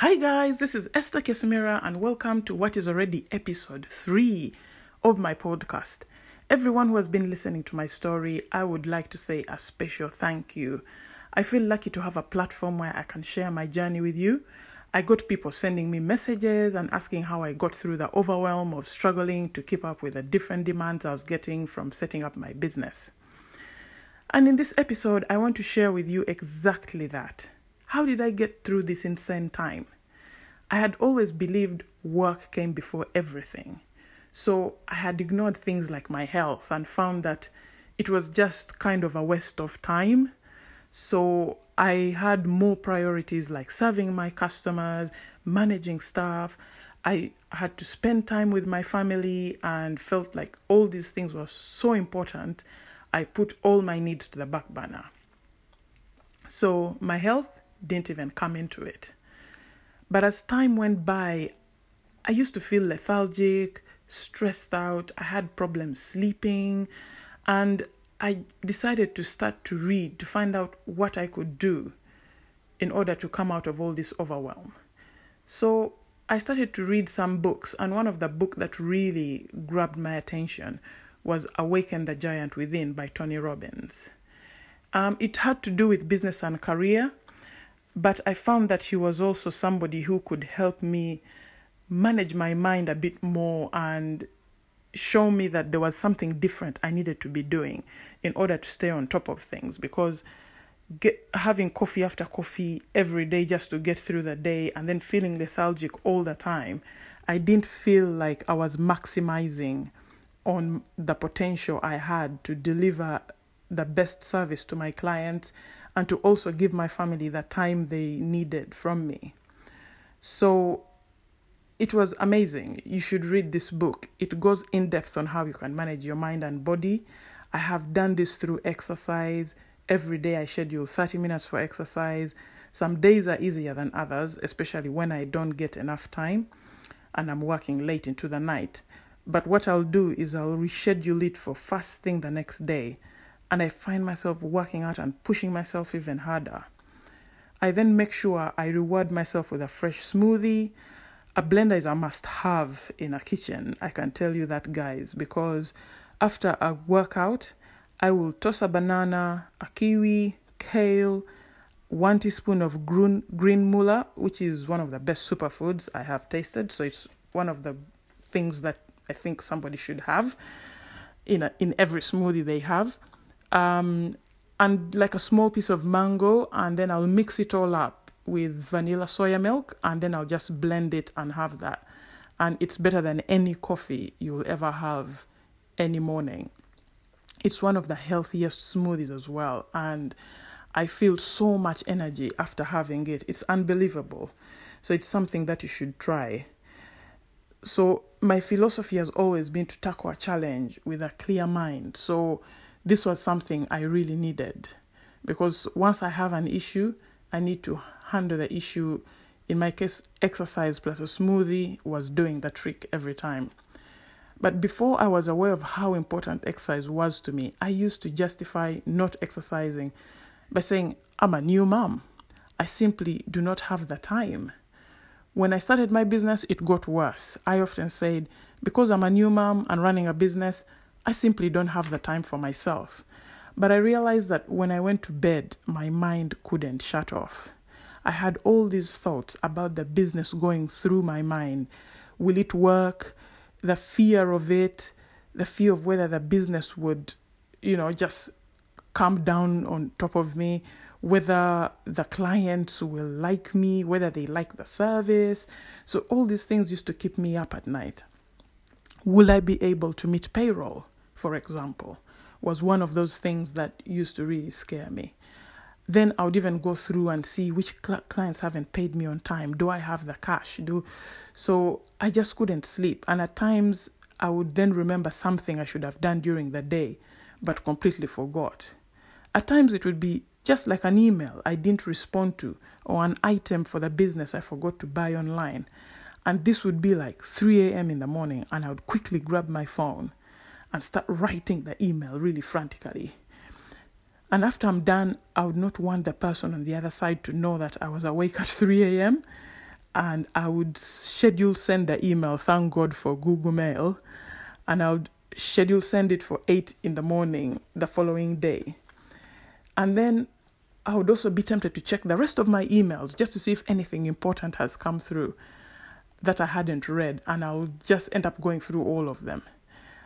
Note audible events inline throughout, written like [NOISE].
Hi, guys, this is Esther Kesimira, and welcome to what is already episode three of my podcast. Everyone who has been listening to my story, I would like to say a special thank you. I feel lucky to have a platform where I can share my journey with you. I got people sending me messages and asking how I got through the overwhelm of struggling to keep up with the different demands I was getting from setting up my business. And in this episode, I want to share with you exactly that. How did I get through this insane time? I had always believed work came before everything. So I had ignored things like my health and found that it was just kind of a waste of time. So I had more priorities like serving my customers, managing staff. I had to spend time with my family and felt like all these things were so important. I put all my needs to the back burner. So my health didn't even come into it. But as time went by, I used to feel lethargic, stressed out, I had problems sleeping, and I decided to start to read to find out what I could do in order to come out of all this overwhelm. So I started to read some books, and one of the books that really grabbed my attention was Awaken the Giant Within by Tony Robbins. Um, it had to do with business and career, but I found that he was also somebody who could help me manage my mind a bit more and show me that there was something different I needed to be doing in order to stay on top of things. Because get, having coffee after coffee every day just to get through the day and then feeling lethargic all the time, I didn't feel like I was maximizing on the potential I had to deliver the best service to my clients and to also give my family the time they needed from me. So it was amazing. You should read this book. It goes in depth on how you can manage your mind and body. I have done this through exercise. Every day I schedule 30 minutes for exercise. Some days are easier than others, especially when I don't get enough time and I'm working late into the night. But what I'll do is I'll reschedule it for first thing the next day and I find myself working out and pushing myself even harder. I then make sure I reward myself with a fresh smoothie. A blender is a must have in a kitchen, I can tell you that, guys, because after a workout, I will toss a banana, a kiwi, kale, one teaspoon of green, green moolah, which is one of the best superfoods I have tasted. So it's one of the things that I think somebody should have in a, in every smoothie they have um, and like a small piece of mango, and then I'll mix it all up with vanilla soya milk, and then I'll just blend it and have that. And it's better than any coffee you'll ever have any morning. It's one of the healthiest smoothies as well, and I feel so much energy after having it. It's unbelievable. So it's something that you should try. So my philosophy has always been to tackle a challenge with a clear mind. So this was something I really needed because once I have an issue, I need to handle the issue. In my case, exercise plus a smoothie was doing the trick every time. But before I was aware of how important exercise was to me, I used to justify not exercising by saying, I'm a new mom. I simply do not have the time. When I started my business, it got worse. I often said, because I'm a new mom and running a business, I simply don't have the time for myself. But I realized that when I went to bed, my mind couldn't shut off. I had all these thoughts about the business going through my mind. Will it work? The fear of it, the fear of whether the business would, you know, just come down on top of me, whether the clients will like me, whether they like the service. So, all these things used to keep me up at night. Will I be able to meet payroll? For example, was one of those things that used to really scare me. Then I would even go through and see which cl- clients haven't paid me on time. Do I have the cash? Do so I just couldn't sleep. And at times I would then remember something I should have done during the day, but completely forgot. At times it would be just like an email I didn't respond to, or an item for the business I forgot to buy online. And this would be like 3 a.m. in the morning, and I would quickly grab my phone and start writing the email really frantically. And after I'm done, I would not want the person on the other side to know that I was awake at [LAUGHS] 3 a.m. and I would schedule send the email. Thank God for Google Mail, and I would schedule send it for eight in the morning the following day, and then I would also be tempted to check the rest of my emails just to see if anything important has come through that I hadn't read, and I would just end up going through all of them.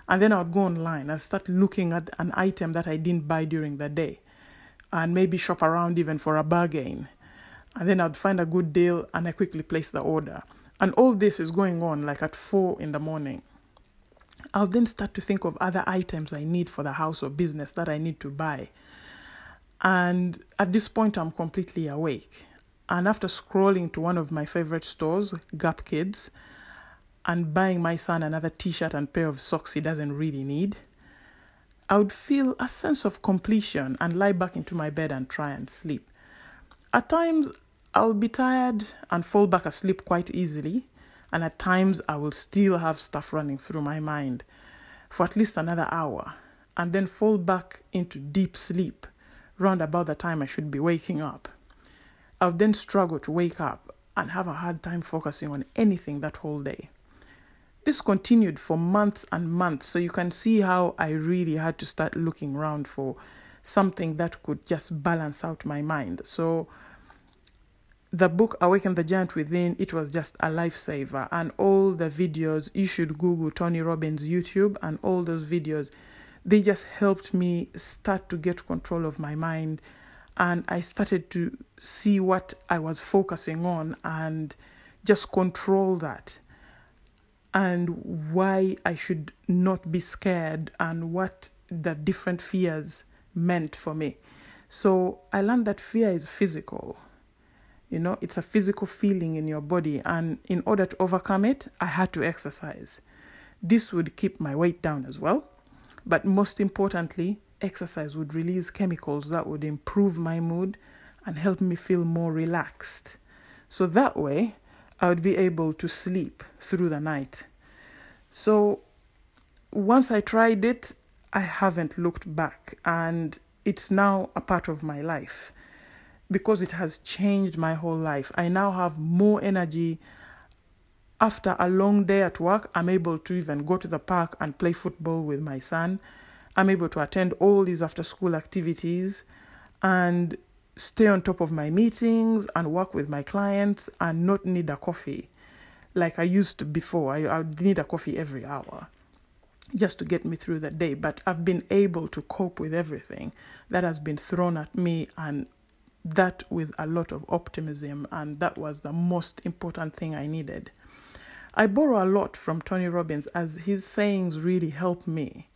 And then I would go online and start looking at an item that I didn't buy during the day, and maybe shop around even for a bargain. And then I'd find a good deal and I quickly place the order. And all this is going on like at four in the morning. I'll then start to think of other items I need for the house or business that I need to buy. And at this point, I'm completely awake. And after scrolling to one of my favorite stores, Gap Kids, and buying my son another t shirt and pair of socks he doesn't really need, I would feel a sense of completion and lie back into my bed and try and sleep. At times, I'll be tired and fall back asleep quite easily, and at times, I will still have stuff running through my mind for at least another hour, and then fall back into deep sleep round about the time I should be waking up. I'll then struggle to wake up and have a hard time focusing on anything that whole day. This continued for months and months, so you can see how I really had to start looking around for something that could just balance out my mind. So, the book Awaken the Giant Within, it was just a lifesaver. And all the videos, you should Google Tony Robbins YouTube and all those videos, they just helped me start to get control of my mind and I started to see what I was focusing on and just control that and why I should not be scared and what the different fears meant for me. So I learned that fear is physical. You know, it's a physical feeling in your body, and in order to overcome it, I had to exercise. This would keep my weight down as well, but most importantly, exercise would release chemicals that would improve my mood and help me feel more relaxed. So that way, I would be able to sleep through the night. So once I tried it, I haven't looked back, and it's now a part of my life because it has changed my whole life. I now have more energy. After a long day at work, I'm able to even go to the park and play football with my son. I'm able to attend all these after school activities and stay on top of my meetings and work with my clients and not need a coffee like I used to before. I, I need a coffee every hour just to get me through the day. But I've been able to cope with everything that has been thrown at me and that with a lot of optimism. And that was the most important thing I needed. I borrow a lot from Tony Robbins as his sayings really help me.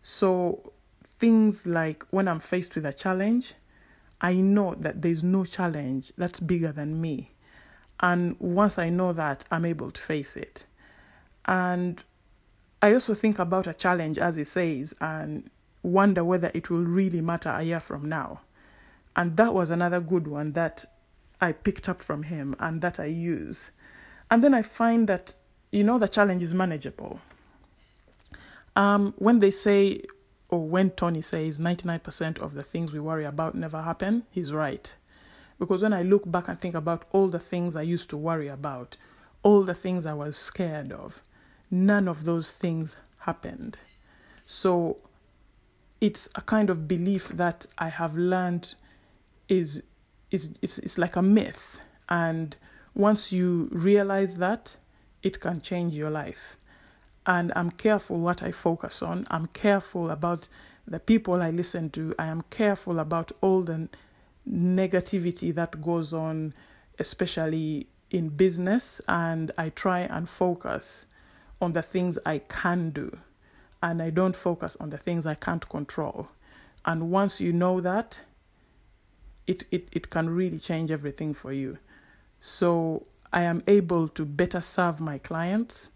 So, things like when I'm faced with a challenge, I know that there's no challenge that's bigger than me. And once I know that, I'm able to face it. And I also think about a challenge, as he says, and wonder whether it will really matter a year from now. And that was another good one that I picked up from him and that I use. And then I find that, you know, the challenge is manageable. Um, when they say, or when Tony says 99% of the things we worry about never happen, he's right. Because when I look back and think about all the things I used to worry about, all the things I was scared of, none of those things happened. So it's a kind of belief that I have learned is is it's, it's like a myth and once you realize that it can change your life and I'm careful what I focus on. I'm careful about the people I listen to. I am careful about all the negativity that goes on, especially in business, and I try and focus on the things I can do, and I don't focus on the things I can't control. And once you know that, it, it, it can really change everything for you. So I am able to better serve my clients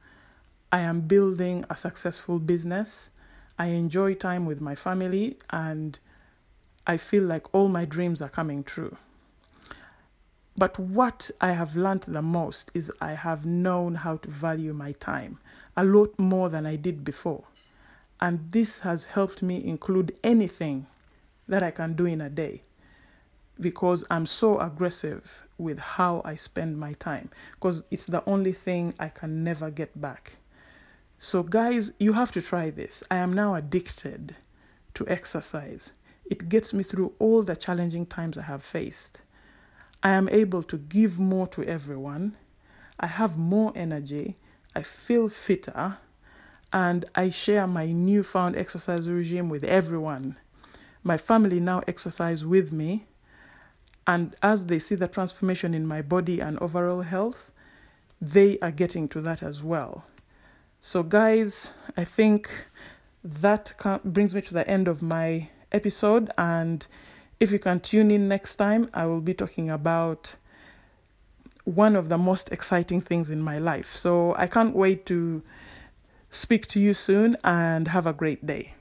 I am building a successful business. I enjoy time with my family and I feel like all my dreams are coming true. But what I have learned the most is I have known how to value my time a lot more than I did before. And this has helped me include anything that I can do in a day because I'm so aggressive with how I spend my time because it's the only thing I can never get back. So, guys, you have to try this. I am now addicted to exercise. It gets me through all the challenging times I have faced. I am able to give more to everyone. I have more energy. I feel fitter. And I share my newfound exercise regime with everyone. My family now exercise with me. And as they see the transformation in my body and overall health, they are getting to that as well. So, guys, I think that brings me to the end of my episode. And if you can tune in next time, I will be talking about one of the most exciting things in my life. So, I can't wait to speak to you soon and have a great day.